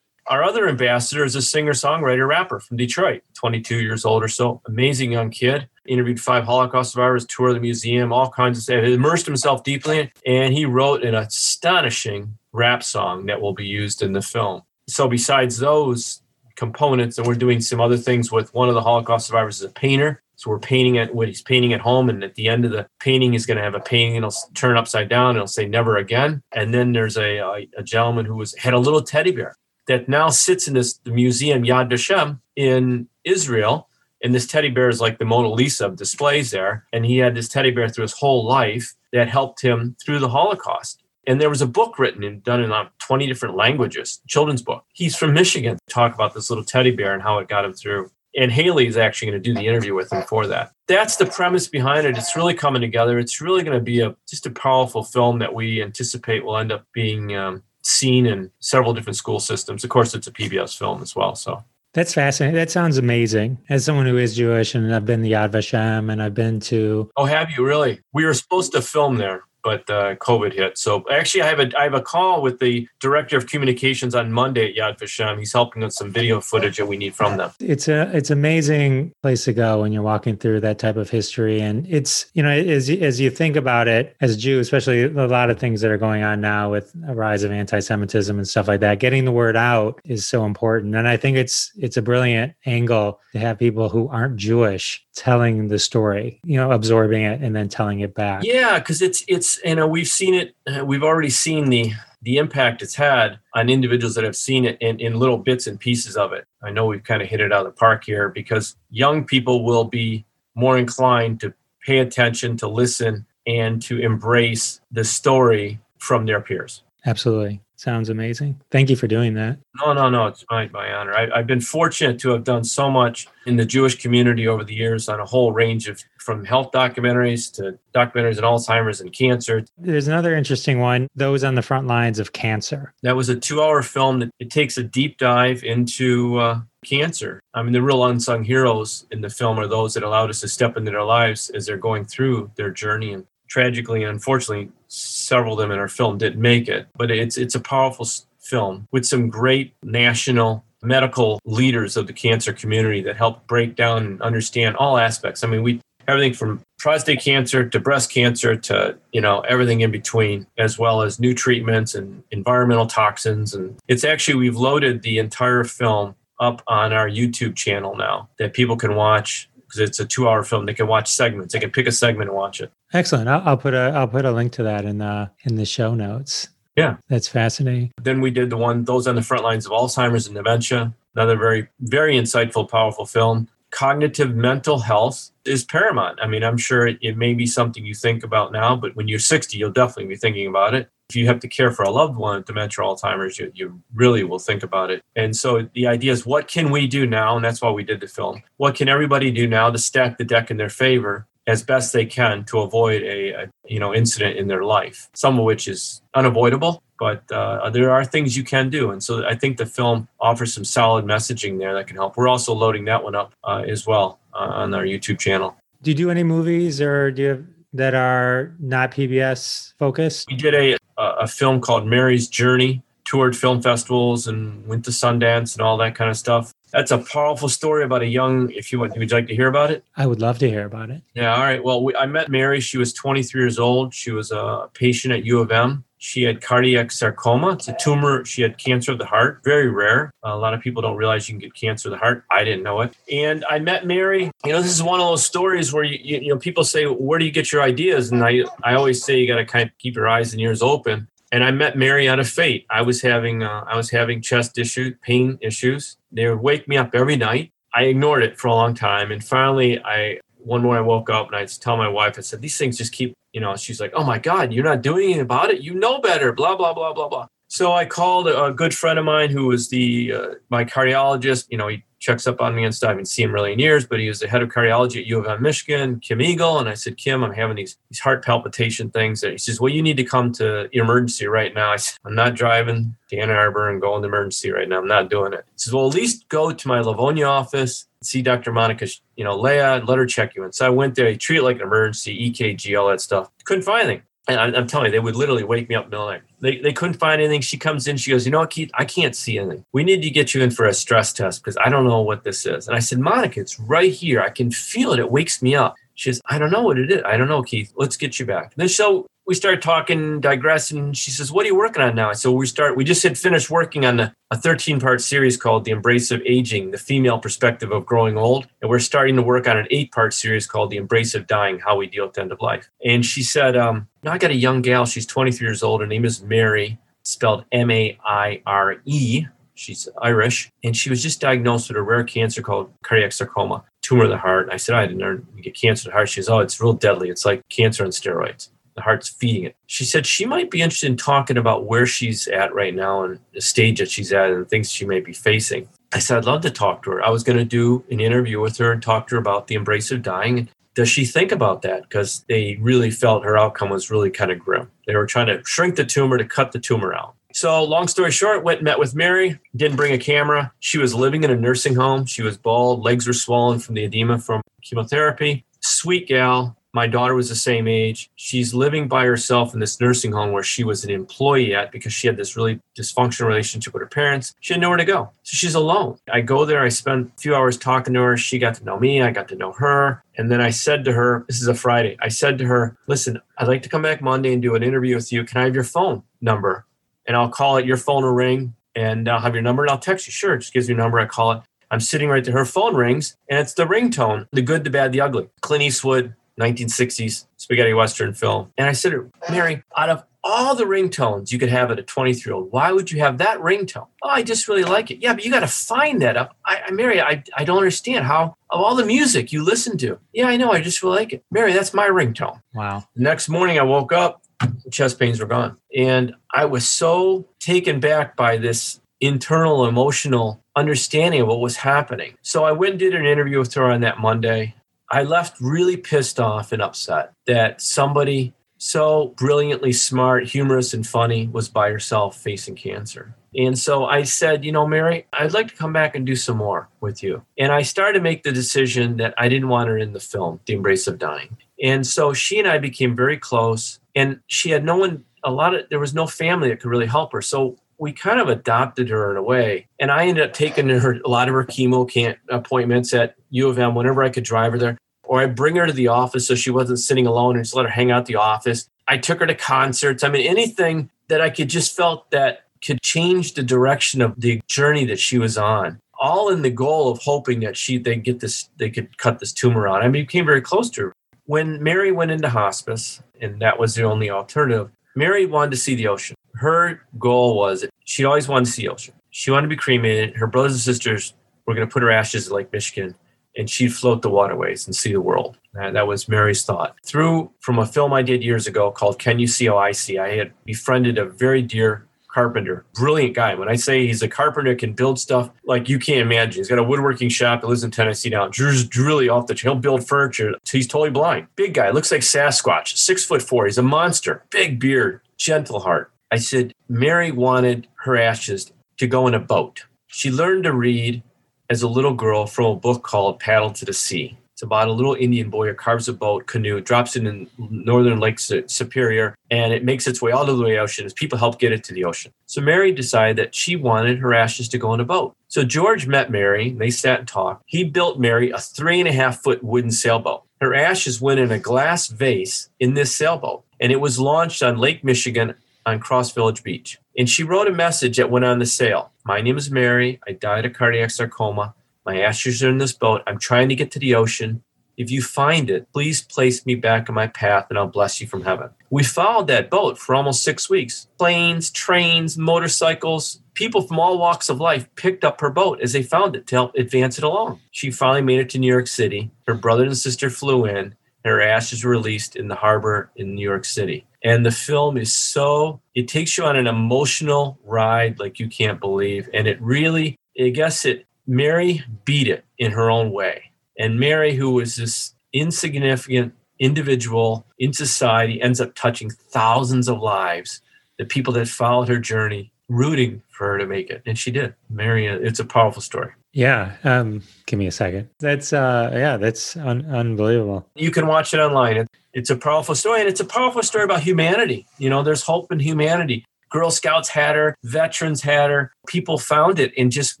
Our other ambassador is a singer, songwriter, rapper from Detroit, 22 years old or so. Amazing young kid. Interviewed five Holocaust survivors, toured the museum, all kinds of stuff. Immersed himself deeply in, and he wrote an astonishing rap song that will be used in the film. So, besides those components, and we're doing some other things with one of the Holocaust survivors is a painter. So we're painting at what he's painting at home, and at the end of the painting, he's going to have a painting. And it'll turn upside down. And it'll say "Never Again." And then there's a, a, a gentleman who was had a little teddy bear that now sits in this museum Yad Vashem in Israel. And this teddy bear is like the Mona Lisa of displays there. And he had this teddy bear through his whole life that helped him through the Holocaust. And there was a book written and done in like 20 different languages, children's book. He's from Michigan. To talk about this little teddy bear and how it got him through. And Haley is actually going to do the interview with him for that. That's the premise behind it. It's really coming together. It's really going to be a just a powerful film that we anticipate will end up being um, seen in several different school systems. Of course, it's a PBS film as well. So That's fascinating. That sounds amazing. As someone who is Jewish and I've been to Yad Vashem and I've been to Oh, have you really? We were supposed to film there but uh, COVID hit. So actually, I have a I have a call with the director of communications on Monday at Yad Vashem. He's helping us some video footage that we need from them. It's a it's amazing place to go when you're walking through that type of history, and it's you know as as you think about it as a Jew, especially a lot of things that are going on now with a rise of anti-Semitism and stuff like that. Getting the word out is so important, and I think it's it's a brilliant angle to have people who aren't Jewish telling the story, you know, absorbing it and then telling it back. Yeah, because it's it's you know we've seen it. Uh, we've already seen the the impact it's had on individuals that have seen it in, in little bits and pieces of it. I know we've kind of hit it out of the park here because young people will be more inclined to pay attention, to listen, and to embrace the story from their peers. Absolutely. Sounds amazing. Thank you for doing that. No, no, no. It's my, my honor. I, have been fortunate to have done so much in the Jewish community over the years on a whole range of from health documentaries to documentaries on Alzheimer's and cancer. There's another interesting one, those on the front lines of cancer. That was a two hour film that it takes a deep dive into uh, cancer. I mean, the real unsung heroes in the film are those that allowed us to step into their lives as they're going through their journey and tragically and unfortunately, several of them in our film didn't make it. But it's it's a powerful film with some great national medical leaders of the cancer community that help break down and understand all aspects. I mean, we everything from prostate cancer to breast cancer to you know everything in between as well as new treatments and environmental toxins and it's actually we've loaded the entire film up on our youtube channel now that people can watch because it's a two hour film. They can watch segments. They can pick a segment and watch it. Excellent. I'll, I'll put a I'll put a link to that in the in the show notes. Yeah, that's fascinating. Then we did the one those on the front lines of Alzheimer's and dementia. Another very very insightful, powerful film. Cognitive mental health is paramount. I mean, I'm sure it, it may be something you think about now, but when you're 60, you'll definitely be thinking about it if you have to care for a loved one with dementia or Alzheimer's, you, you really will think about it. And so the idea is what can we do now? And that's why we did the film. What can everybody do now to stack the deck in their favor as best they can to avoid a, a you know incident in their life, some of which is unavoidable, but uh, there are things you can do. And so I think the film offers some solid messaging there that can help. We're also loading that one up uh, as well uh, on our YouTube channel. Do you do any movies or do you have that are not PBS focused? We did a a film called Mary's Journey, toured film festivals and went to Sundance and all that kind of stuff. That's a powerful story about a young. If you would, would you like to hear about it? I would love to hear about it. Yeah. All right. Well, we, I met Mary. She was 23 years old. She was a patient at U of M. She had cardiac sarcoma. It's a tumor. She had cancer of the heart, very rare. a lot of people don't realize you can get cancer of the heart. I didn't know it. And I met Mary. You know, this is one of those stories where you, you, you know people say, "Where do you get your ideas?" And I I always say you got to kind of keep your eyes and ears open. And I met Mary out of fate. I was having uh, I was having chest issue, pain issues. They would wake me up every night. I ignored it for a long time, and finally, I one morning I woke up and I tell my wife, I said, these things just keep, you know, she's like, oh my God, you're not doing anything about it. You know better, blah, blah, blah, blah, blah. So I called a, good friend of mine who was the, uh, my cardiologist. You know, he checks up on me and stuff. I haven't seen him really in years, but he was the head of cardiology at U of M, Michigan, Kim Eagle. And I said, Kim, I'm having these, these heart palpitation things. And he says, well, you need to come to emergency right now. I said, I'm not driving to Ann Arbor and going to emergency right now. I'm not doing it. He says, well, at least go to my Livonia office see Dr. Monica, you know, Leah, let her check you in. So I went there, treat it like an emergency, EKG, all that stuff. Couldn't find anything. And I, am telling you, they would literally wake me up in the night. They, they couldn't find anything. She comes in, she goes, You know what, Keith, I can't see anything. We need to get you in for a stress test because I don't know what this is. And I said, Monica, it's right here. I can feel it. It wakes me up. She says, I don't know what it is. I don't know, Keith. Let's get you back. And then so we started talking, digressing. She says, What are you working on now? So we start, we just had finished working on a, a 13 part series called The Embrace of Aging, the female perspective of growing old. And we're starting to work on an eight part series called The Embrace of Dying, How We Deal with the End of Life. And she said, um, I got a young gal. She's 23 years old. Her name is Mary, spelled M A I R E. She's Irish. And she was just diagnosed with a rare cancer called cardiac sarcoma, tumor of the heart. And I said, I didn't get cancer of the heart. She says, Oh, it's real deadly. It's like cancer on steroids the heart's feeding it. She said she might be interested in talking about where she's at right now and the stage that she's at and things she may be facing. I said, I'd love to talk to her. I was going to do an interview with her and talk to her about the embrace of dying. Does she think about that? Because they really felt her outcome was really kind of grim. They were trying to shrink the tumor to cut the tumor out. So, long story short, went and met with Mary, didn't bring a camera. She was living in a nursing home. She was bald, legs were swollen from the edema from chemotherapy. Sweet gal. My daughter was the same age. She's living by herself in this nursing home where she was an employee at because she had this really dysfunctional relationship with her parents. She had nowhere to go. So she's alone. I go there, I spend a few hours talking to her. She got to know me, I got to know her. And then I said to her, This is a Friday. I said to her, Listen, I'd like to come back Monday and do an interview with you. Can I have your phone number? And I'll call it, your phone will ring, and I'll have your number and I'll text you. Sure, just gives me your number. I call it. I'm sitting right there. Her phone rings, and it's the ringtone the good, the bad, the ugly. Clint Eastwood, 1960s spaghetti western film. And I said, Mary, out of all the ringtones you could have at a 23 year old, why would you have that ringtone? Oh, I just really like it. Yeah, but you got to find that up. I, I, Mary, I, I don't understand how, of all the music you listen to. Yeah, I know. I just really like it. Mary, that's my ringtone. Wow. The next morning I woke up, chest pains were gone. And I was so taken back by this internal emotional understanding of what was happening. So I went and did an interview with her on that Monday. I left really pissed off and upset that somebody so brilliantly smart, humorous, and funny was by herself facing cancer. And so I said, you know, Mary, I'd like to come back and do some more with you. And I started to make the decision that I didn't want her in the film, The Embrace of Dying. And so she and I became very close. And she had no one, a lot of, there was no family that could really help her. So we kind of adopted her in a way. And I ended up taking her a lot of her chemo can appointments at U of M whenever I could drive her there. Or I bring her to the office so she wasn't sitting alone and just let her hang out the office. I took her to concerts. I mean, anything that I could just felt that could change the direction of the journey that she was on. All in the goal of hoping that she they get this they could cut this tumor out. I mean, became very close to her. When Mary went into hospice, and that was the only alternative, Mary wanted to see the ocean. Her goal was she always wanted to see ocean. She wanted to be cremated. Her brothers and sisters were going to put her ashes in Lake Michigan and she'd float the waterways and see the world. And that was Mary's thought. Through from a film I did years ago called Can You See How I See? I had befriended a very dear carpenter, brilliant guy. When I say he's a carpenter, can build stuff like you can't imagine. He's got a woodworking shop that lives in Tennessee now. Drew's really off the. chain. He'll build furniture. He's totally blind. Big guy, looks like Sasquatch. Six foot four. He's a monster. Big beard, gentle heart. I said Mary wanted her ashes to go in a boat. She learned to read as a little girl from a book called Paddle to the Sea. It's about a little Indian boy who carves a boat, canoe, drops it in northern Lake Superior, and it makes its way all over the ocean as people help get it to the ocean. So Mary decided that she wanted her ashes to go in a boat. So George met Mary, they sat and talked. He built Mary a three and a half foot wooden sailboat. Her ashes went in a glass vase in this sailboat, and it was launched on Lake Michigan on Cross Village Beach. And she wrote a message that went on the sail. My name is Mary. I died of cardiac sarcoma. My ashes are in this boat. I'm trying to get to the ocean. If you find it, please place me back on my path and I'll bless you from heaven. We followed that boat for almost six weeks. Planes, trains, motorcycles, people from all walks of life picked up her boat as they found it to help advance it along. She finally made it to New York City. Her brother and sister flew in, and her ashes were released in the harbor in New York City. And the film is so, it takes you on an emotional ride like you can't believe. And it really, I guess it, Mary beat it in her own way. And Mary, who was this insignificant individual in society, ends up touching thousands of lives, the people that followed her journey, rooting for her to make it. And she did. Mary, it's a powerful story. Yeah. Um, give me a second. That's uh yeah, that's un- unbelievable. You can watch it online. It, it's a powerful story and it's a powerful story about humanity. You know, there's hope in humanity. Girl Scouts had her, veterans had her. People found it and just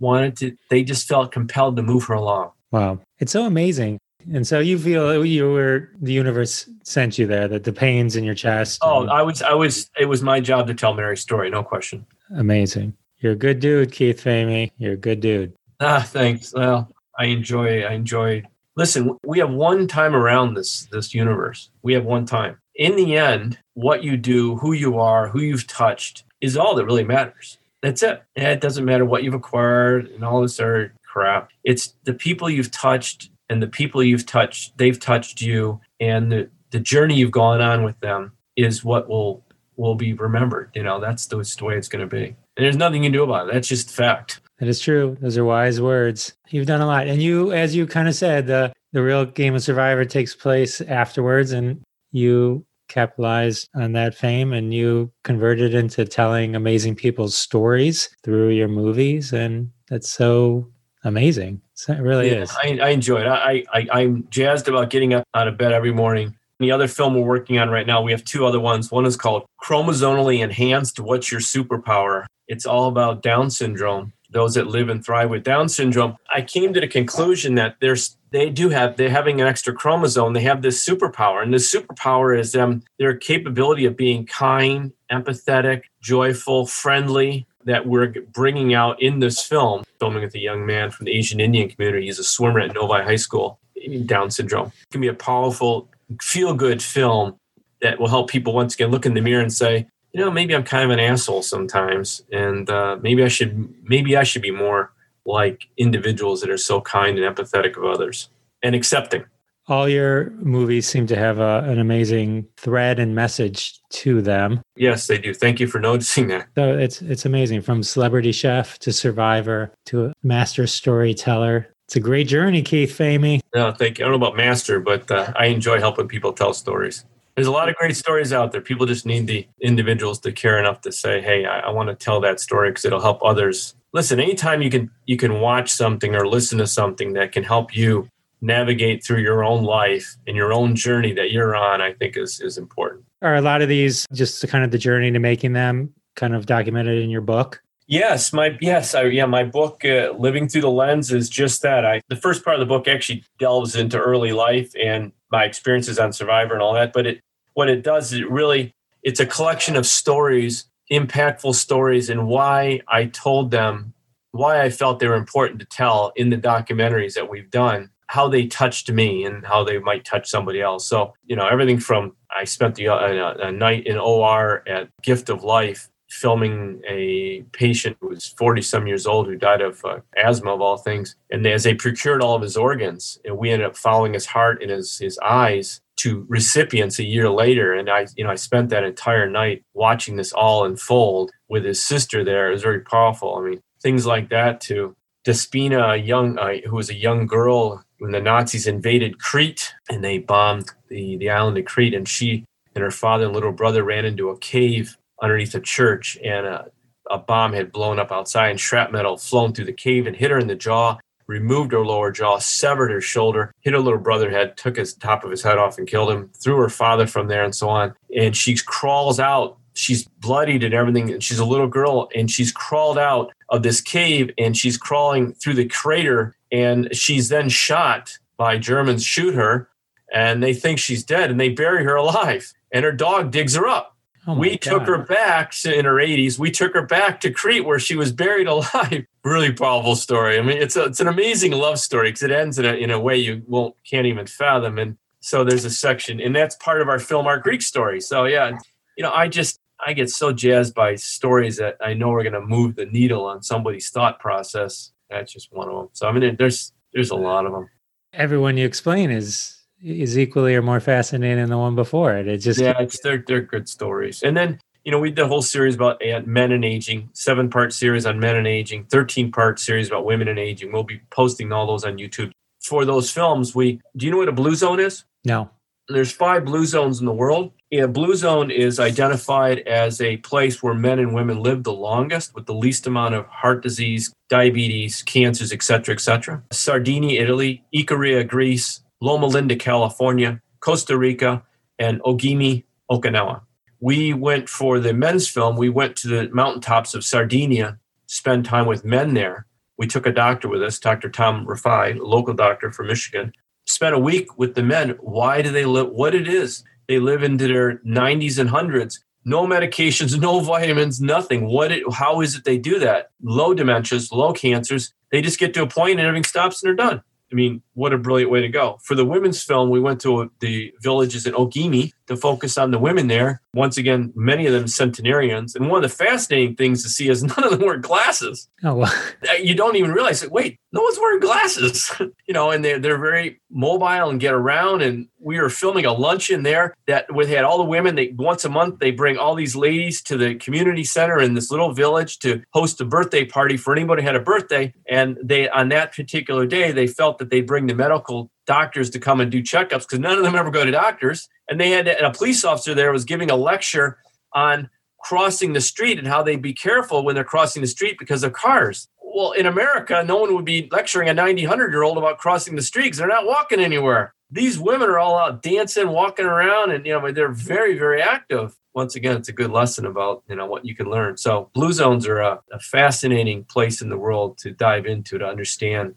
wanted to they just felt compelled to move her along. Wow. It's so amazing. And so you feel you were the universe sent you there, that the pains in your chest. Oh, and... I was I was it was my job to tell Mary's story, no question. Amazing. You're a good dude, Keith Famie. You're a good dude. Ah, thanks. Well, I enjoy. I enjoy. Listen, we have one time around this this universe. We have one time. In the end, what you do, who you are, who you've touched, is all that really matters. That's it. And it doesn't matter what you've acquired and all this other crap. It's the people you've touched and the people you've touched. They've touched you, and the the journey you've gone on with them is what will will be remembered. You know, that's the, the way it's going to be. And there's nothing you can do about it. That's just fact. That is true. Those are wise words. You've done a lot. And you, as you kind of said, the, the real game of Survivor takes place afterwards, and you capitalized on that fame and you converted into telling amazing people's stories through your movies. And that's so amazing. It really Yeah, is. I, I enjoy it. I, I, I'm jazzed about getting up out of bed every morning. The other film we're working on right now, we have two other ones. One is called Chromosomally Enhanced What's Your Superpower? It's all about Down syndrome, those that live and thrive with Down syndrome. I came to the conclusion that there's they do have they're having an extra chromosome. They have this superpower, and this superpower is um, their capability of being kind, empathetic, joyful, friendly. That we're bringing out in this film, filming with a young man from the Asian Indian community. He's a swimmer at Novi High School, Down syndrome. It can be a powerful, feel good film that will help people once again look in the mirror and say, you know, maybe I'm kind of an asshole sometimes, and uh, maybe I should maybe I should be more like individuals that are so kind and empathetic of others and accepting. All your movies seem to have a, an amazing thread and message to them. Yes, they do. Thank you for noticing that. So it's it's amazing from celebrity chef to survivor to master storyteller. It's a great journey, Keith Famie. No, thank you. I don't know about master, but uh, I enjoy helping people tell stories. There's a lot of great stories out there. People just need the individuals to care enough to say, "Hey, I, I want to tell that story because it'll help others." Listen, anytime you can you can watch something or listen to something that can help you navigate through your own life and your own journey that you're on, I think is is important. Are a lot of these just kind of the journey to making them kind of documented in your book? Yes, my yes, I, yeah, my book uh, "Living Through the Lens" is just that. I the first part of the book actually delves into early life and my experiences on Survivor and all that. But it what it does is it really it's a collection of stories, impactful stories, and why I told them why I felt they were important to tell in the documentaries that we've done, how they touched me and how they might touch somebody else. So you know everything from I spent the uh, a, a night in OR at Gift of Life filming a patient who was 40 some years old who died of uh, asthma of all things. And as they procured all of his organs and we ended up following his heart and his, his eyes to recipients a year later. And i you know i spent that entire night watching this all unfold with his sister there. It was very powerful. I mean things like that to despina a young uh, who was a young girl when the nazis invaded crete and they bombed the, the island of crete. And she and her father and little brother ran into a cave underneath a church and a, a bomb had blown up outside and shrapnel flown through the cave and hit her in the jaw removed her lower jaw severed her shoulder hit her little brother head took his top of his head off and killed him threw her father from there and so on. And she crawls out. She's bloodied and everything and she's a little girl and she's crawled out of this cave and she's crawling through the crater and she's then shot by germans shoot her and they think she's dead and they bury her alive. And her dog digs her up Oh we took her back to, in her 80s. We took her back to Crete where she was buried alive. Really powerful story. I mean, it's a, it's an amazing love story because it ends in a, in a way you won't can't even fathom. And so there's a section, and that's part of our film, our Greek story. So yeah, you know, I just I get so jazzed by stories that I know are going to move the needle on somebody's thought process. That's just one of them. So I mean, there's there's a lot of them. Everyone you explain is is equally or more fascinating than the one before it. It just yeah, it's they're they're good stories. And then you know we did a whole series about men and aging, seven part series on men and aging, thirteen part series about women and aging. We'll be posting all those on YouTube. For those films, we do you know what a blue zone is? no. There's five blue zones in the world. A blue zone is identified as a place where men and women live the longest with the least amount of heart disease, diabetes, cancers, etc., etc. Sardinia, Italy, Ikaria, Greece, Loma Linda, California, Costa Rica, and Ogimi, Okinawa. We went for the men's film, we went to the mountaintops of Sardinia, spend time with men there. We took a doctor with us, Dr. Tom Rafai, a local doctor from Michigan, spent a week with the men. Why do they live? What it is? They live into their 90s and hundreds. No medications, no vitamins, nothing. What? It, how is it they do that? Low dementias, low cancers. They just get to a point and everything stops and they're done. I mean, what a brilliant way to go. For the women's film, we went to the villages in Ogimi to focus on the women there. Once again, many of them centenarians. And one of the fascinating things to see is none of them wear glasses Oh well. you don't even realize it. Wait, no one's wearing glasses, you know, and they're, they're very mobile and get around. And we were filming a luncheon there that we had all the women. They once a month they bring all these ladies to the community center in this little village to host a birthday party for anybody who had a birthday. And they on that particular day they felt that they'd bring the medical doctors to come and do checkups because none of them ever go to doctors. And they had and a police officer there was giving a lecture on crossing the street and how they'd be careful when they're crossing the street because of cars. Well, in America, no one would be lecturing a 90, 100 year old about crossing the street because they're not walking anywhere. These women are all out dancing, walking around, and you know they're very, very active. Once again, it's a good lesson about you know what you can learn. So blue zones are a, a fascinating place in the world to dive into to understand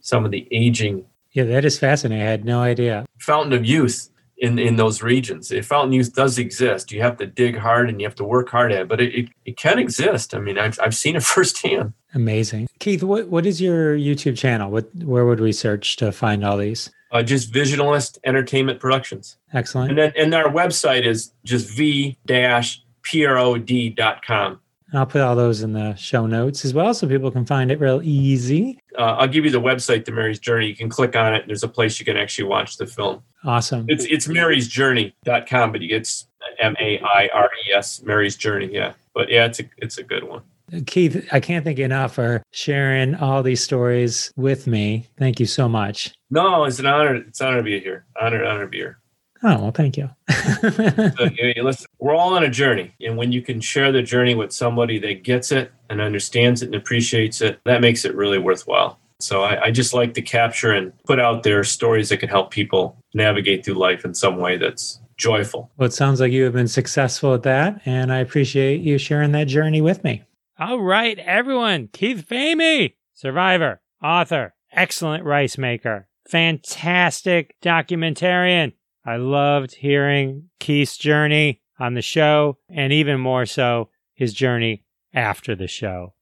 some of the aging Yeah, that is fascinating. I had no idea. fountain of youth in in those regions. If fountain youth does exist, you have to dig hard and you have to work hard at it, but it, it, it can exist. I mean, I've, I've seen it firsthand. Amazing. Keith, what, what is your YouTube channel? What where would we search to find all these? Uh, just Visionalist Entertainment Productions. Excellent. And then and our website is just v-prod.com. I'll put all those in the show notes as well so people can find it real easy. Uh, I'll give you the website to Mary's Journey. You can click on it. There's a place you can actually watch the film. Awesome. It's it's marysjourney.com, but it's M A I R E S, Mary's Journey. Yeah. But yeah, it's a it's a good one. Keith, I can't thank you enough for sharing all these stories with me. Thank you so much. No, it's an honor. It's an honor to be here. Honor, honor to be here. Oh, well, thank you. So, you know, listen, we're all on a journey, and when you can share the journey with somebody that gets it and understands it and appreciates it, that makes it really worthwhile. So I, I just like to capture and put out there stories that can help people navigate through life in some way that's joyful. well, it sounds like you have been successful at that, and I appreciate you sharing that journey with me. All right, everyone. Keith Famie, survivor, author, excellent rice maker, fantastic documentarian. I loved hearing Keith's journey on the show, and even more so, his journey after the show,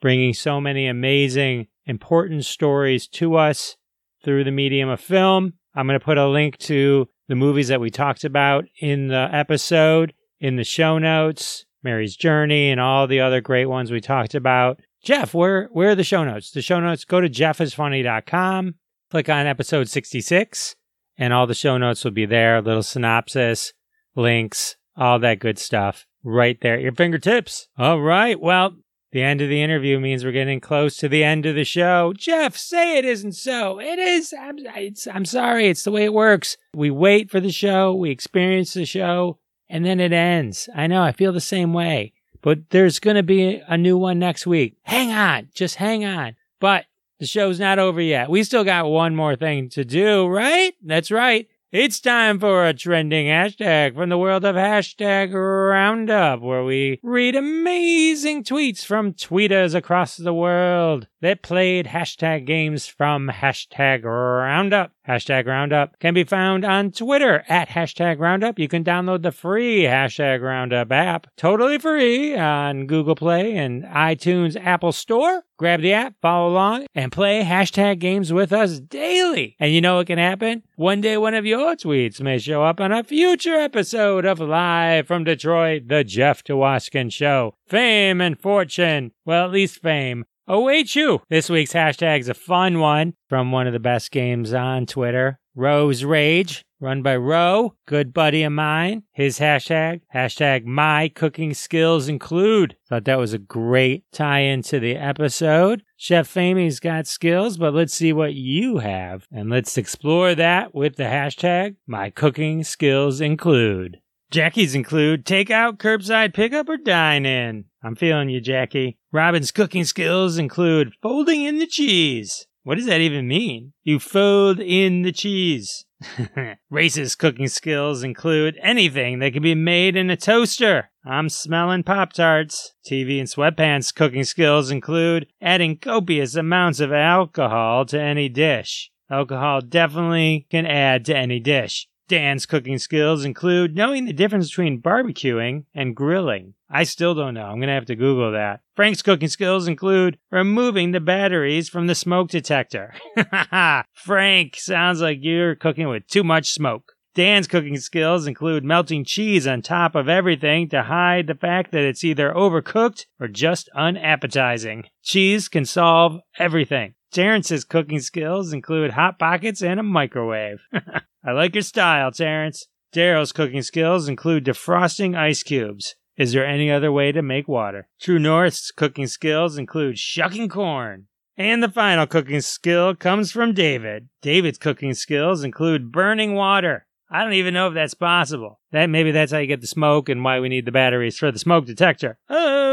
bringing so many amazing, important stories to us through the medium of film. I'm going to put a link to the movies that we talked about in the episode in the show notes, Mary's Journey, and all the other great ones we talked about. Jeff, where where are the show notes? The show notes go to jeffisfunny.com, click on episode 66, and all the show notes will be there. Little synopsis, links, all that good stuff right there at your fingertips. All right. Well, the end of the interview means we're getting close to the end of the show. Jeff, say it isn't so. It is. I'm, it's, I'm sorry. It's the way it works. We wait for the show, we experience the show, and then it ends. I know. I feel the same way. But there's going to be a new one next week. Hang on. Just hang on. But the show's not over yet. We still got one more thing to do, right? That's right. It's time for a trending hashtag from the world of hashtag roundup, where we read amazing tweets from tweeters across the world that played hashtag games from hashtag roundup. Hashtag roundup can be found on Twitter at hashtag roundup. You can download the free hashtag roundup app totally free on Google Play and iTunes Apple Store. Grab the app, follow along, and play hashtag games with us daily. And you know what can happen? One day, one of your tweets may show up on a future episode of Live from Detroit, The Jeff Dwoskin Show. Fame and fortune, well, at least fame, await you. This week's hashtag's a fun one from one of the best games on Twitter, Rose Rage, run by Ro, good buddy of mine. His hashtag, hashtag my cooking skills include. Thought that was a great tie into the episode. Chef Famie's got skills, but let's see what you have. And let's explore that with the hashtag my cooking skills include. Jackie's include takeout, curbside pickup, or dine in. I'm feeling you, Jackie. Robin's cooking skills include folding in the cheese. What does that even mean? You fold in the cheese. Race's cooking skills include anything that can be made in a toaster. I'm smelling Pop Tarts. TV and sweatpants cooking skills include adding copious amounts of alcohol to any dish. Alcohol definitely can add to any dish. Dan's cooking skills include knowing the difference between barbecuing and grilling. I still don't know. I'm going to have to Google that. Frank's cooking skills include removing the batteries from the smoke detector. Frank, sounds like you're cooking with too much smoke. Dan's cooking skills include melting cheese on top of everything to hide the fact that it's either overcooked or just unappetizing. Cheese can solve everything. Terrence's cooking skills include hot pockets and a microwave. I like your style, Terrence. Daryl's cooking skills include defrosting ice cubes. Is there any other way to make water? True North's cooking skills include shucking corn. And the final cooking skill comes from David. David's cooking skills include burning water. I don't even know if that's possible. That maybe that's how you get the smoke and why we need the batteries for the smoke detector. Oh,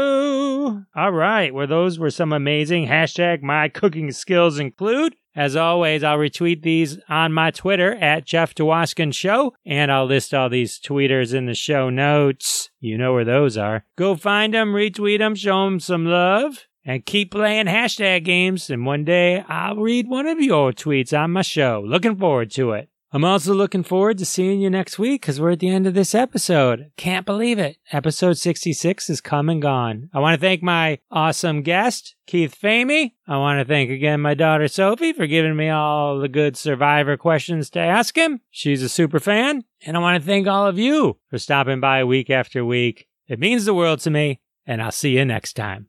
all right. Well, those were some amazing hashtag my cooking skills include. As always, I'll retweet these on my Twitter at Jeff Dwoskin Show, and I'll list all these tweeters in the show notes. You know where those are. Go find them, retweet them, show them some love, and keep playing hashtag games. And one day I'll read one of your tweets on my show. Looking forward to it. I'm also looking forward to seeing you next week because we're at the end of this episode. Can't believe it. Episode 66 is come and gone. I want to thank my awesome guest, Keith Famie. I want to thank again my daughter Sophie for giving me all the good survivor questions to ask him. She's a super fan. And I want to thank all of you for stopping by week after week. It means the world to me, and I'll see you next time.